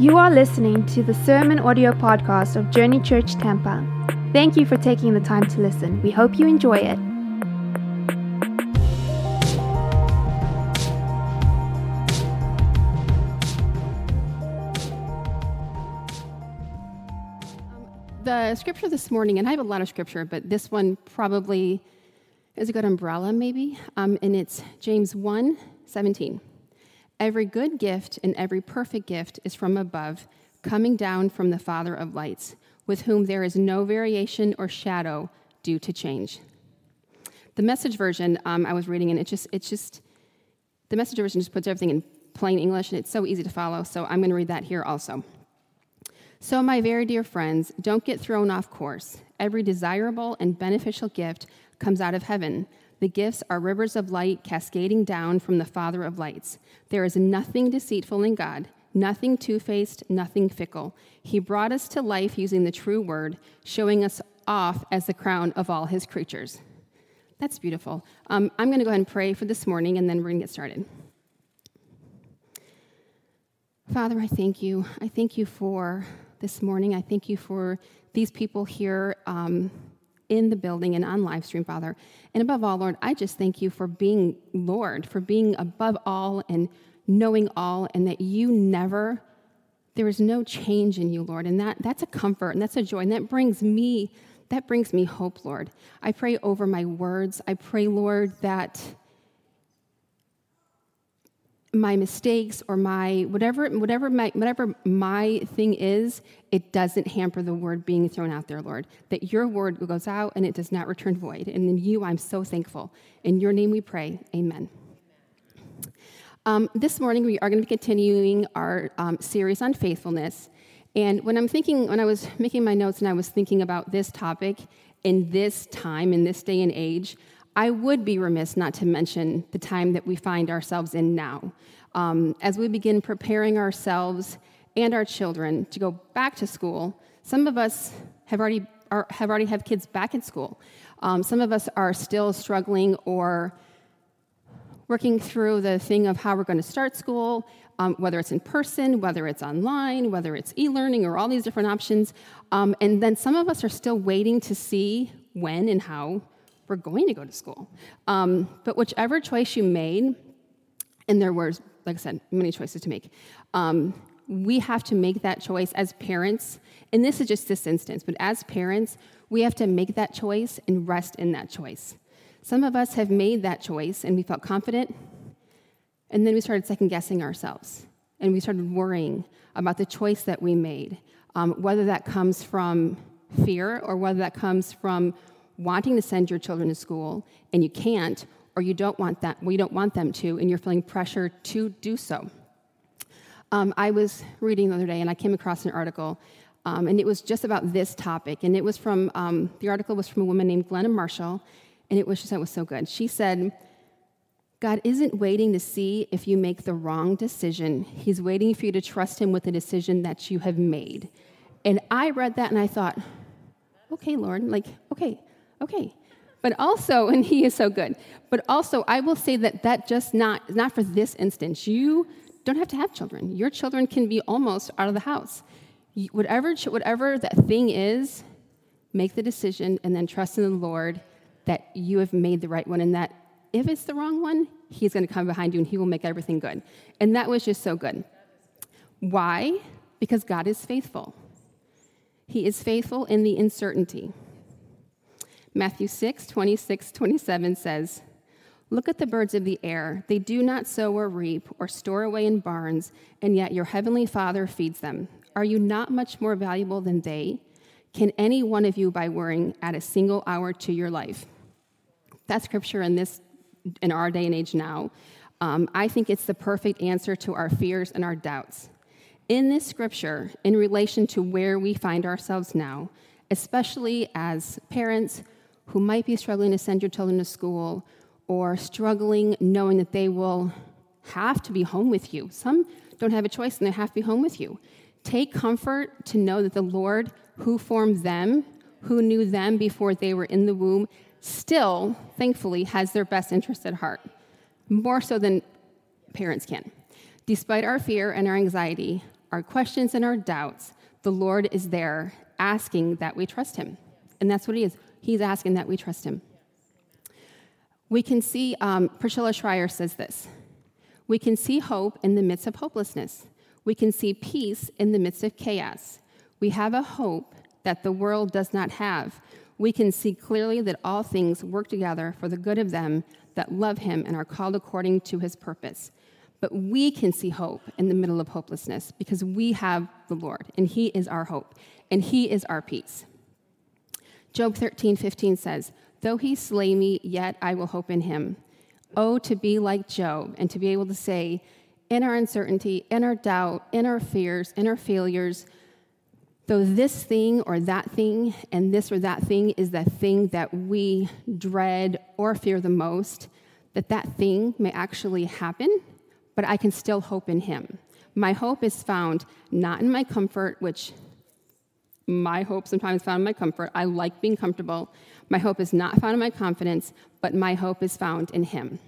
You are listening to the sermon audio podcast of Journey Church Tampa. Thank you for taking the time to listen. We hope you enjoy it. The scripture this morning, and I have a lot of scripture, but this one probably is a good umbrella, maybe, um, and it's James 1 17. Every good gift and every perfect gift is from above, coming down from the Father of lights, with whom there is no variation or shadow due to change. The message version um, I was reading, and it just, it just, the message version just puts everything in plain English, and it's so easy to follow, so I'm going to read that here also. So, my very dear friends, don't get thrown off course. Every desirable and beneficial gift comes out of heaven the gifts are rivers of light cascading down from the Father of lights. There is nothing deceitful in God, nothing two faced, nothing fickle. He brought us to life using the true word, showing us off as the crown of all his creatures. That's beautiful. Um, I'm going to go ahead and pray for this morning, and then we're going to get started. Father, I thank you. I thank you for this morning. I thank you for these people here. Um, in the building and on live stream, Father. And above all, Lord, I just thank you for being Lord, for being above all and knowing all, and that you never, there is no change in you, Lord. And that, that's a comfort and that's a joy. And that brings me, that brings me hope, Lord. I pray over my words. I pray, Lord, that my mistakes or my whatever whatever my whatever my thing is it doesn't hamper the word being thrown out there lord. That your word goes out and it does not return void. And in you i'm so thankful. In your name we pray. Amen. Um, this morning we are going to be continuing our um, series on faithfulness. And when i'm thinking when i was making my notes and i was thinking about this topic in this time in this day and age I would be remiss not to mention the time that we find ourselves in now. Um, as we begin preparing ourselves and our children to go back to school, some of us have already, are, have already have kids back in school. Um, some of us are still struggling or working through the thing of how we're going to start school, um, whether it's in person, whether it's online, whether it's e learning, or all these different options. Um, and then some of us are still waiting to see when and how we're going to go to school. Um, but whichever choice you made, and there were, like I said, many choices to make, um, we have to make that choice as parents. And this is just this instance, but as parents, we have to make that choice and rest in that choice. Some of us have made that choice and we felt confident, and then we started second guessing ourselves. And we started worrying about the choice that we made, um, whether that comes from fear or whether that comes from wanting to send your children to school and you can't, or you don't want that, well, you don't want them to, and you're feeling pressure to do so. Um, I was reading the other day and I came across an article, um, and it was just about this topic. And it was from um, the article was from a woman named Glenna Marshall, and it was just it was so good. She said, "God isn't waiting to see if you make the wrong decision. He's waiting for you to trust Him with the decision that you have made." And I read that and I thought, "Okay, Lord, like okay." Okay. But also, and he is so good, but also I will say that that just not, not for this instance. You don't have to have children. Your children can be almost out of the house. Whatever, whatever that thing is, make the decision and then trust in the Lord that you have made the right one and that if it's the wrong one, he's going to come behind you and he will make everything good. And that was just so good. Why? Because God is faithful. He is faithful in the uncertainty. Matthew 6, 26, 27 says, Look at the birds of the air. They do not sow or reap or store away in barns, and yet your heavenly Father feeds them. Are you not much more valuable than they? Can any one of you, by worrying, add a single hour to your life? That scripture in this in our day and age now, um, I think it's the perfect answer to our fears and our doubts. In this scripture, in relation to where we find ourselves now, especially as parents, who might be struggling to send your children to school or struggling knowing that they will have to be home with you. Some don't have a choice and they have to be home with you. Take comfort to know that the Lord who formed them, who knew them before they were in the womb, still, thankfully, has their best interest at heart, more so than parents can. Despite our fear and our anxiety, our questions and our doubts, the Lord is there asking that we trust Him. And that's what He is. He's asking that we trust Him. We can see, um, Priscilla Shirer says this we can see hope in the midst of hopelessness. We can see peace in the midst of chaos. We have a hope that the world does not have. We can see clearly that all things work together for the good of them that love him and are called according to his purpose. But we can see hope in the middle of hopelessness because we have the Lord, and he is our hope, and he is our peace. Job 13, 15 says, Though he slay me, yet I will hope in him. Oh, to be like Job and to be able to say, in our uncertainty, in our doubt, in our fears, in our failures, though this thing or that thing and this or that thing is the thing that we dread or fear the most, that that thing may actually happen, but I can still hope in Him. My hope is found not in my comfort, which my hope sometimes found in my comfort. I like being comfortable. My hope is not found in my confidence, but my hope is found in Him.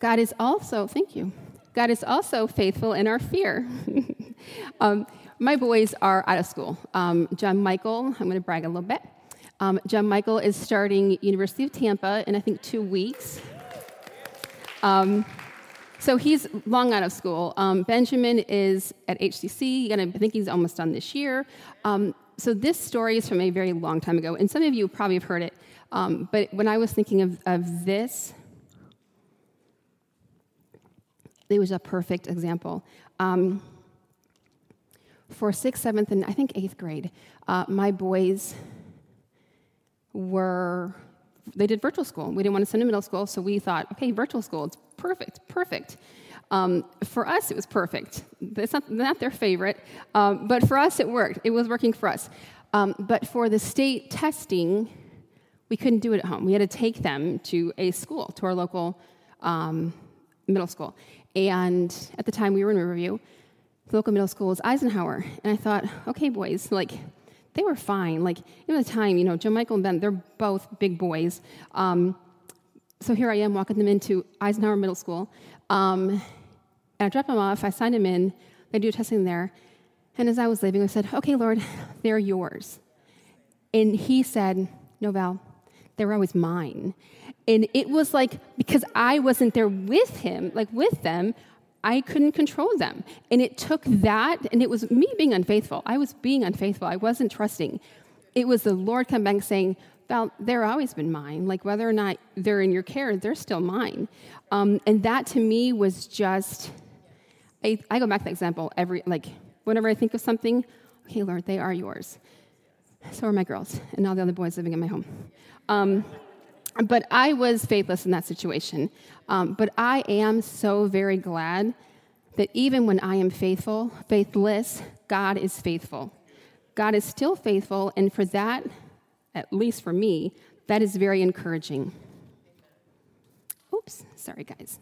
God is also, thank you, God is also faithful in our fear. um, my boys are out of school. Um, John Michael, I'm going to brag a little bit. Um, John Michael is starting University of Tampa in I think two weeks. Um, so he's long out of school. Um, Benjamin is at HCC, and I think he's almost done this year. Um, so this story is from a very long time ago, and some of you probably have heard it. Um, but when I was thinking of, of this, it was a perfect example. Um, for sixth, seventh, and I think eighth grade, uh, my boys were they did virtual school. We didn't want to send them to middle school, so we thought, okay, virtual school, it's perfect, perfect. Um, for us, it was perfect. It's not, not their favorite, um, but for us, it worked. It was working for us. Um, but for the state testing, we couldn't do it at home. We had to take them to a school, to our local um, middle school. And at the time, we were in Riverview. The local middle school was Eisenhower. And I thought, okay, boys, like, they were fine. Like, in the time, you know, Joe Michael and Ben, they're both big boys. Um, so here I am walking them into Eisenhower Middle School. Um, and I dropped them off, I signed them in, they do testing there. And as I was leaving, I said, Okay, Lord, they're yours. And he said, No, Val, they were always mine. And it was like, because I wasn't there with him, like with them, I couldn't control them. And it took that, and it was me being unfaithful. I was being unfaithful. I wasn't trusting. It was the Lord come back saying, Val, they're always been mine. Like whether or not they're in your care, they're still mine. Um, and that to me was just, I, I go back to that example every, like, whenever I think of something, okay, Lord, they are yours. So are my girls and all the other boys living in my home. Um, but I was faithless in that situation. Um, but I am so very glad that even when I am faithful, faithless, God is faithful. God is still faithful, and for that, at least for me, that is very encouraging. Oops, sorry, guys.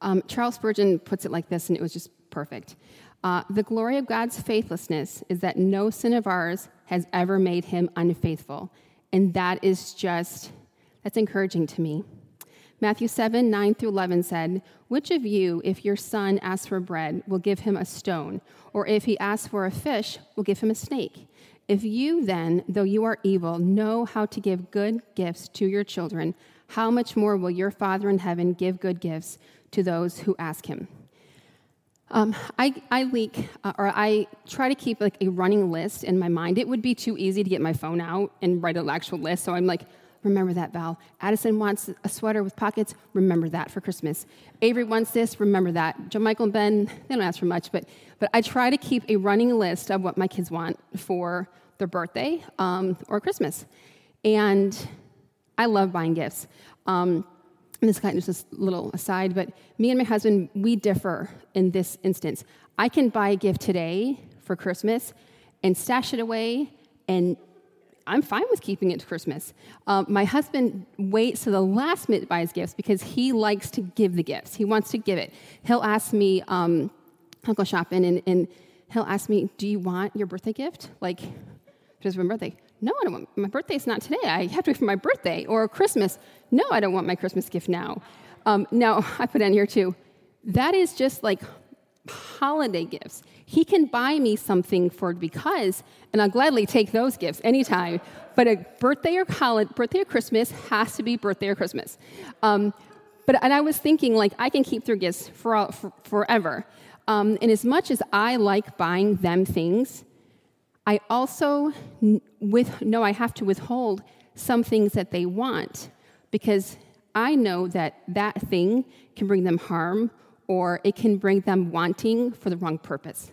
Um, Charles Spurgeon puts it like this, and it was just perfect. Uh, the glory of God's faithlessness is that no sin of ours has ever made him unfaithful. And that is just, that's encouraging to me. Matthew 7, 9 through 11 said, Which of you, if your son asks for bread, will give him a stone? Or if he asks for a fish, will give him a snake? If you then, though you are evil, know how to give good gifts to your children, how much more will your Father in heaven give good gifts to those who ask him? Um, I, I leak, uh, or I try to keep like a running list in my mind. It would be too easy to get my phone out and write an actual list, so I'm like, Remember that, Val. Addison wants a sweater with pockets. Remember that for Christmas. Avery wants this. Remember that. Joe Michael and Ben, they don't ask for much, but, but I try to keep a running list of what my kids want for their birthday um, or Christmas. And I love buying gifts. Um, and this kind of just a little aside, but me and my husband, we differ in this instance. I can buy a gift today for Christmas and stash it away and I'm fine with keeping it to Christmas. Um, my husband waits to the last minute to buy his gifts because he likes to give the gifts. He wants to give it. He'll ask me, um, I'll go shopping, and, and he'll ask me, Do you want your birthday gift? Like, just my birthday. No, I don't want my birthday's not today. I have to wait for my birthday or Christmas. No, I don't want my Christmas gift now. Um, now, I put in here too, That is just like holiday gifts. He can buy me something for because, and I'll gladly take those gifts anytime. But a birthday or holiday, birthday or Christmas has to be birthday or Christmas. Um, but and I was thinking like I can keep their gifts for, all, for forever. Um, and as much as I like buying them things, I also with know I have to withhold some things that they want because I know that that thing can bring them harm or it can bring them wanting for the wrong purpose.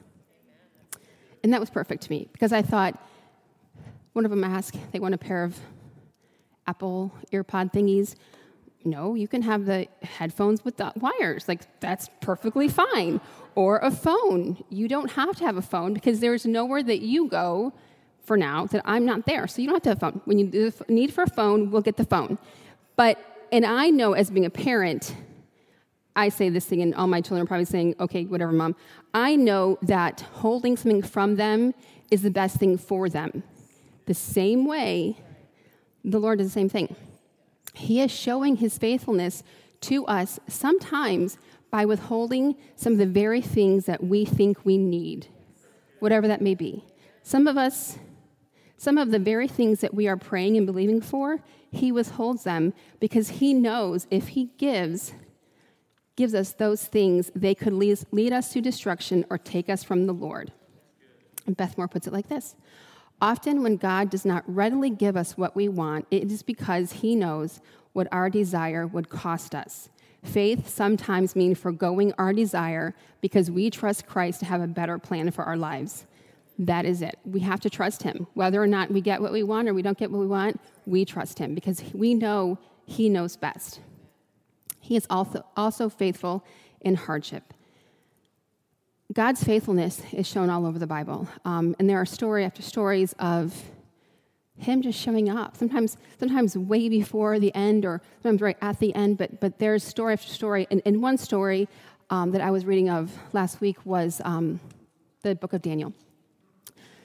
And that was perfect to me because I thought one of them asked, they want a pair of Apple AirPod thingies. No, you can have the headphones with the wires. Like, that's perfectly fine. Or a phone. You don't have to have a phone because there's nowhere that you go for now that I'm not there. So you don't have to have a phone. When you need for a phone, we'll get the phone. But, and I know as being a parent, I say this thing, and all my children are probably saying, okay, whatever, mom. I know that holding something from them is the best thing for them. The same way, the Lord does the same thing. He is showing his faithfulness to us sometimes by withholding some of the very things that we think we need, whatever that may be. Some of us, some of the very things that we are praying and believing for, he withholds them because he knows if he gives, gives us those things, they could lead, us to destruction or take us from the Lord. And Beth Moore puts it like this Often, when God does not readily give us what we want, it is because He knows what our desire would cost us. Faith sometimes means foregoing our desire because we trust Christ to have a better plan for our lives. That is it. We have to trust Him. Whether or not we get what we want or we don't get what we want, we trust Him because we know He knows best. He is also, also faithful in hardship. God's faithfulness is shown all over the Bible. Um, and there are story after stories of him just showing up, sometimes, sometimes way before the end or sometimes right at the end, but, but there's story after story. And, and one story um, that I was reading of last week was um, the book of Daniel.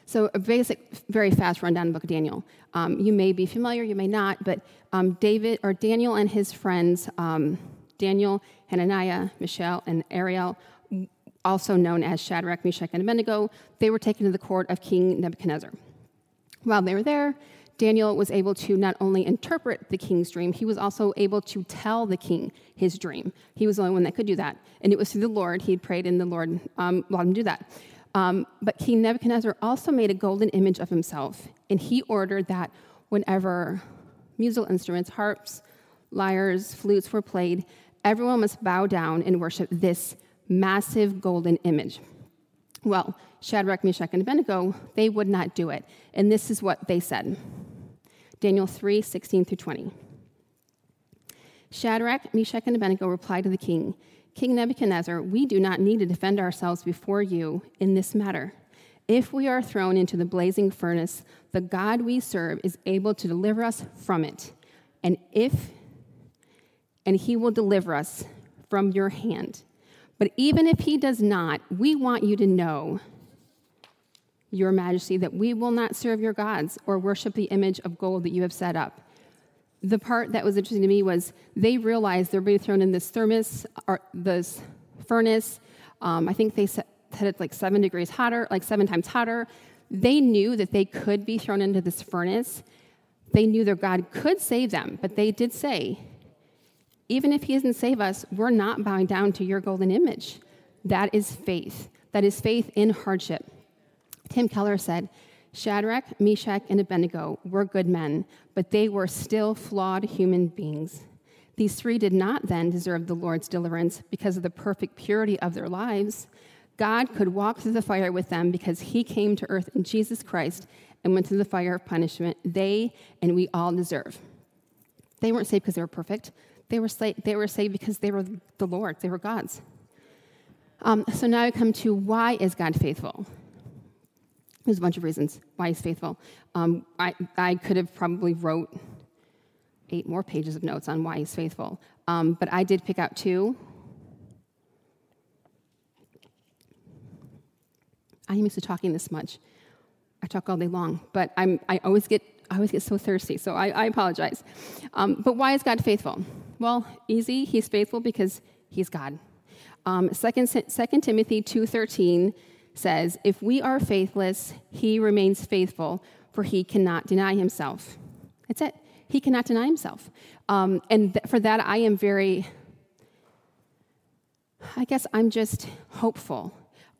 So, a basic, very fast rundown of the book of Daniel. Um, you may be familiar, you may not, but um, David or Daniel and his friends, um, Daniel, Hananiah, Mishael, and Ariel, also known as Shadrach, Meshach, and Abednego, they were taken to the court of King Nebuchadnezzar. While they were there, Daniel was able to not only interpret the king's dream, he was also able to tell the king his dream. He was the only one that could do that. And it was through the Lord. He had prayed, and the Lord um, let him do that. Um, but King Nebuchadnezzar also made a golden image of himself, and he ordered that whenever musical instruments, harps, lyres, flutes were played, everyone must bow down and worship this massive golden image. Well, Shadrach, Meshach, and Abednego, they would not do it. And this is what they said Daniel 3 16 through 20. Shadrach, Meshach, and Abednego replied to the king King Nebuchadnezzar, we do not need to defend ourselves before you in this matter. If we are thrown into the blazing furnace, the God we serve is able to deliver us from it. And if and he will deliver us from your hand. But even if he does not, we want you to know, Your Majesty, that we will not serve your gods or worship the image of gold that you have set up. The part that was interesting to me was they realized they're being thrown in this thermos or this furnace. Um, I think they said it's like seven degrees hotter, like seven times hotter. They knew that they could be thrown into this furnace. They knew their God could save them, but they did say, even if he doesn't save us, we're not bowing down to your golden image. That is faith. That is faith in hardship. Tim Keller said, Shadrach, Meshach, and Abednego were good men, but they were still flawed human beings. These three did not then deserve the Lord's deliverance because of the perfect purity of their lives. God could walk through the fire with them because he came to earth in Jesus Christ and went through the fire of punishment they and we all deserve. They weren't saved because they were perfect. They were, they were saved because they were the Lord, they were God's. Um, so now I come to why is God faithful? There's a bunch of reasons why he's faithful. Um, I, I could have probably wrote eight more pages of notes on why he's faithful, um, but I did pick out two. I'm used to talking this much. I talk all day long, but I'm, I always get I always get so thirsty, so I, I apologize. Um, but why is God faithful? Well, easy. He's faithful because He's God. Um, 2, 2 Timothy 2.13 says, If we are faithless, he remains faithful, for he cannot deny himself. That's it. He cannot deny himself. Um, and th- for that, I am very, I guess I'm just hopeful.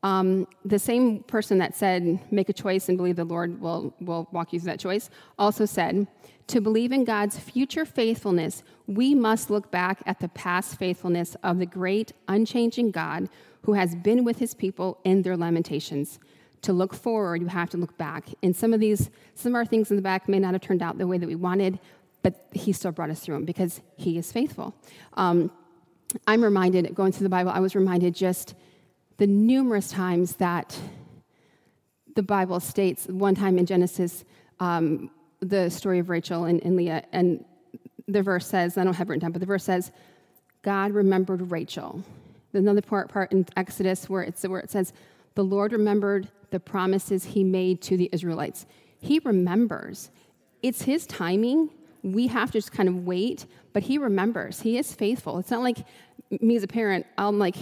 Um, the same person that said, make a choice and believe the Lord will, will walk you through that choice, also said, to believe in God's future faithfulness, we must look back at the past faithfulness of the great, unchanging God who has been with his people in their lamentations. To look forward, you have to look back. And some of these, some of our things in the back may not have turned out the way that we wanted, but he still brought us through them because he is faithful. Um, I'm reminded, going through the Bible, I was reminded just the numerous times that the Bible states, one time in Genesis, um, the story of Rachel and, and Leah, and the verse says, I don't have it written down, but the verse says, God remembered Rachel. Another part, part in Exodus where, it's, where it says, the Lord remembered the promises he made to the Israelites. He remembers. It's his timing. We have to just kind of wait, but he remembers. He is faithful. It's not like me as a parent, I'm like,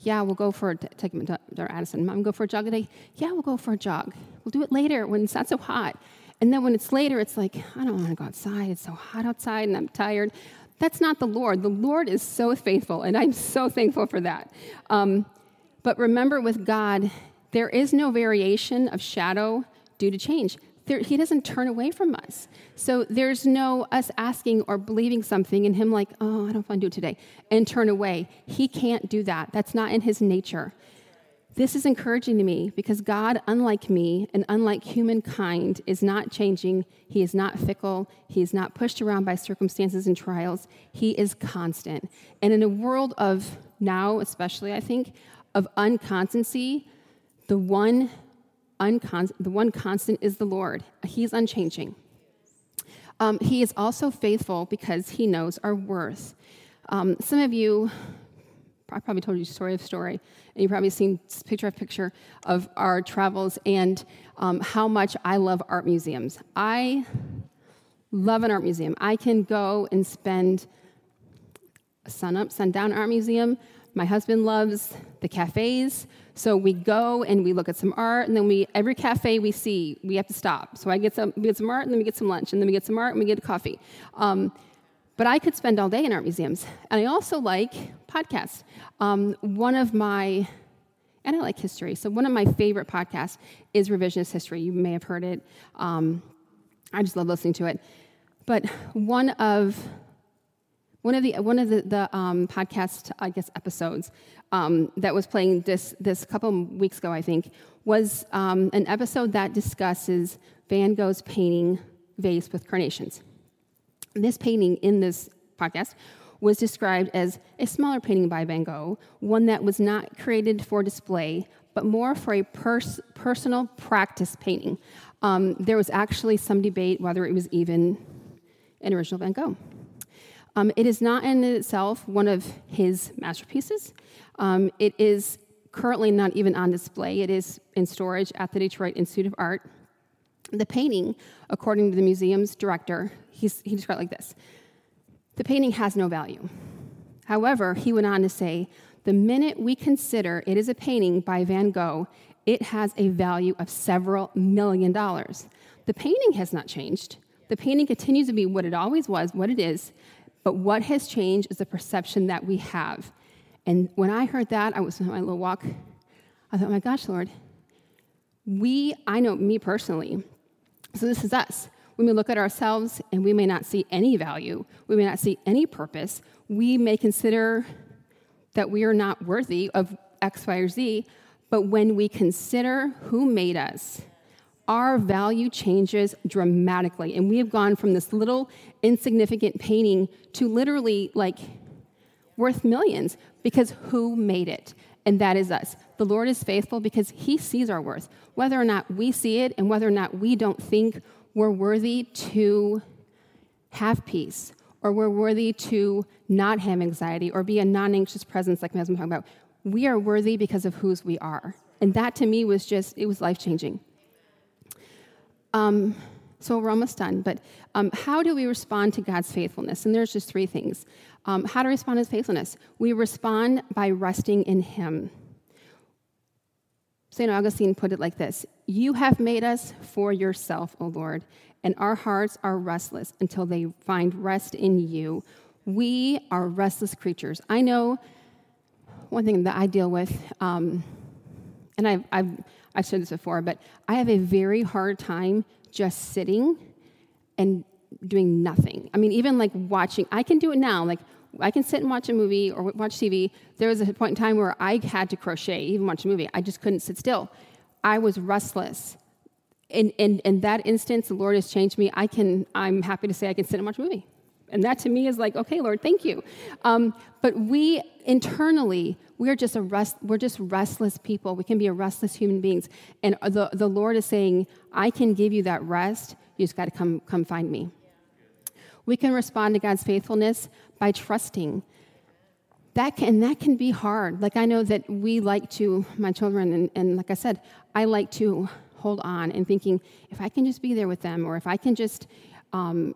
yeah, we'll go for, take him to Addison, mom, go for a jog today? Yeah, we'll go for a jog. We'll do it later when it's not so hot. And then when it's later, it's like, I don't want to go outside. It's so hot outside and I'm tired. That's not the Lord. The Lord is so faithful, and I'm so thankful for that. Um, but remember, with God, there is no variation of shadow due to change. There, he doesn't turn away from us. So there's no us asking or believing something and him like, oh, I don't want to do it today, and turn away. He can't do that. That's not in his nature. This is encouraging to me because God, unlike me and unlike humankind, is not changing. He is not fickle. He is not pushed around by circumstances and trials. He is constant. And in a world of now, especially, I think, of unconstancy, the one, uncon- the one constant is the Lord. He's unchanging. Um, he is also faithful because he knows our worth. Um, some of you I probably told you story of story, and you've probably seen picture of picture of our travels and um, how much I love art museums. I love an art museum. I can go and spend sun up, sun down art museum. My husband loves the cafes, so we go and we look at some art, and then we every cafe we see, we have to stop. So I get some, we get some art, and then we get some lunch, and then we get some art, and we get coffee. Um, but I could spend all day in art museums. And I also like podcasts. Um, one of my, and I like history. So one of my favorite podcasts is Revisionist History. You may have heard it. Um, I just love listening to it. But one of one of the one of the, the um, podcast I guess episodes um, that was playing this this couple weeks ago I think was um, an episode that discusses Van Gogh's painting vase with carnations. This painting in this podcast was described as a smaller painting by Van Gogh, one that was not created for display, but more for a pers- personal practice painting. Um, there was actually some debate whether it was even an original Van Gogh. Um, it is not in itself one of his masterpieces. Um, it is currently not even on display. It is in storage at the Detroit Institute of Art. The painting, according to the museum's director, he described like this The painting has no value. However, he went on to say, the minute we consider it is a painting by Van Gogh, it has a value of several million dollars. The painting has not changed. The painting continues to be what it always was, what it is, but what has changed is the perception that we have. And when I heard that, I was on my little walk. I thought, oh my gosh, Lord, we, I know me personally, so this is us. We may look at ourselves and we may not see any value, we may not see any purpose. We may consider that we are not worthy of X, Y, or Z, but when we consider who made us, our value changes dramatically. And we have gone from this little insignificant painting to literally like worth millions because who made it? And that is us. The Lord is faithful because He sees our worth. Whether or not we see it and whether or not we don't think we're worthy to have peace or we're worthy to not have anxiety or be a non anxious presence, like my husband talking about, we are worthy because of whose we are. And that to me was just, it was life changing. Um, So we're almost done. But um, how do we respond to God's faithfulness? And there's just three things. Um, how to respond his faithfulness? We respond by resting in him. St. Augustine put it like this You have made us for yourself, O Lord, and our hearts are restless until they find rest in you. We are restless creatures. I know one thing that I deal with, um, and I've, I've, I've said this before, but I have a very hard time just sitting and doing nothing. I mean, even like watching, I can do it now. Like, I can sit and watch a movie or watch TV. There was a point in time where I had to crochet, even watch a movie. I just couldn't sit still. I was restless. In, in, in that instance, the Lord has changed me. I can, I'm happy to say I can sit and watch a movie. And that to me is like, okay, Lord, thank you. Um, but we internally, we're just a rest, we're just restless people. We can be a restless human beings. And the, the Lord is saying, I can give you that rest. You just got to come, come find me. We can respond to God's faithfulness by trusting. That can, and that can be hard. Like I know that we like to, my children, and, and like I said, I like to hold on and thinking, if I can just be there with them, or if I can just um,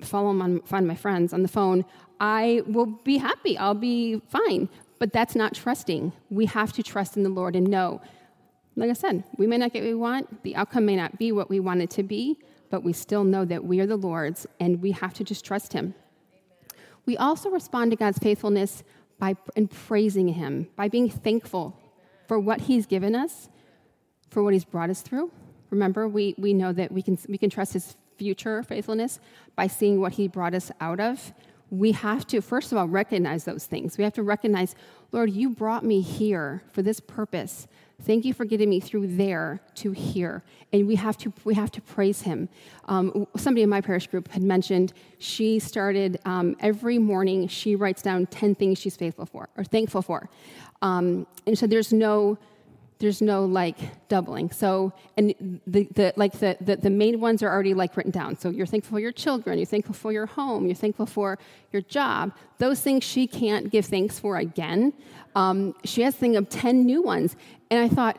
follow them on, find my friends on the phone, I will be happy. I'll be fine. But that's not trusting. We have to trust in the Lord and know, like I said, we may not get what we want. The outcome may not be what we want it to be, but we still know that we are the Lord's and we have to just trust Him. We also respond to God's faithfulness by in praising Him, by being thankful for what He's given us, for what He's brought us through. Remember, we, we know that we can, we can trust His future faithfulness by seeing what He brought us out of. We have to, first of all, recognize those things. We have to recognize, Lord, you brought me here for this purpose. Thank you for getting me through there to here. And we have to, we have to praise him. Um, somebody in my parish group had mentioned she started um, every morning, she writes down 10 things she's faithful for or thankful for. Um, and so there's no, there's no like doubling. So, and the, the like the, the, the, main ones are already like written down. So you're thankful for your children, you're thankful for your home, you're thankful for your job. Those things she can't give thanks for again. Um, she has a thing of 10 new ones. And I thought,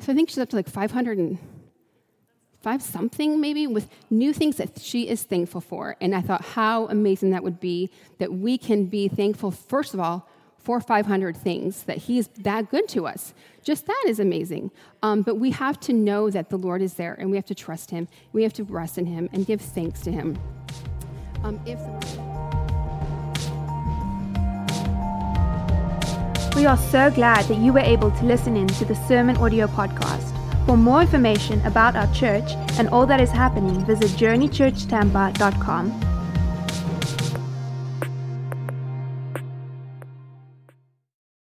so I think she's up to like 505 something maybe with new things that she is thankful for. And I thought how amazing that would be that we can be thankful, first of all, four, or 500 things, that He's that good to us. Just that is amazing. Um, but we have to know that the Lord is there and we have to trust Him. We have to rest in Him and give thanks to Him. Um, if we are so glad that you were able to listen in to the Sermon Audio Podcast. For more information about our church and all that is happening, visit journeychurchtampa.com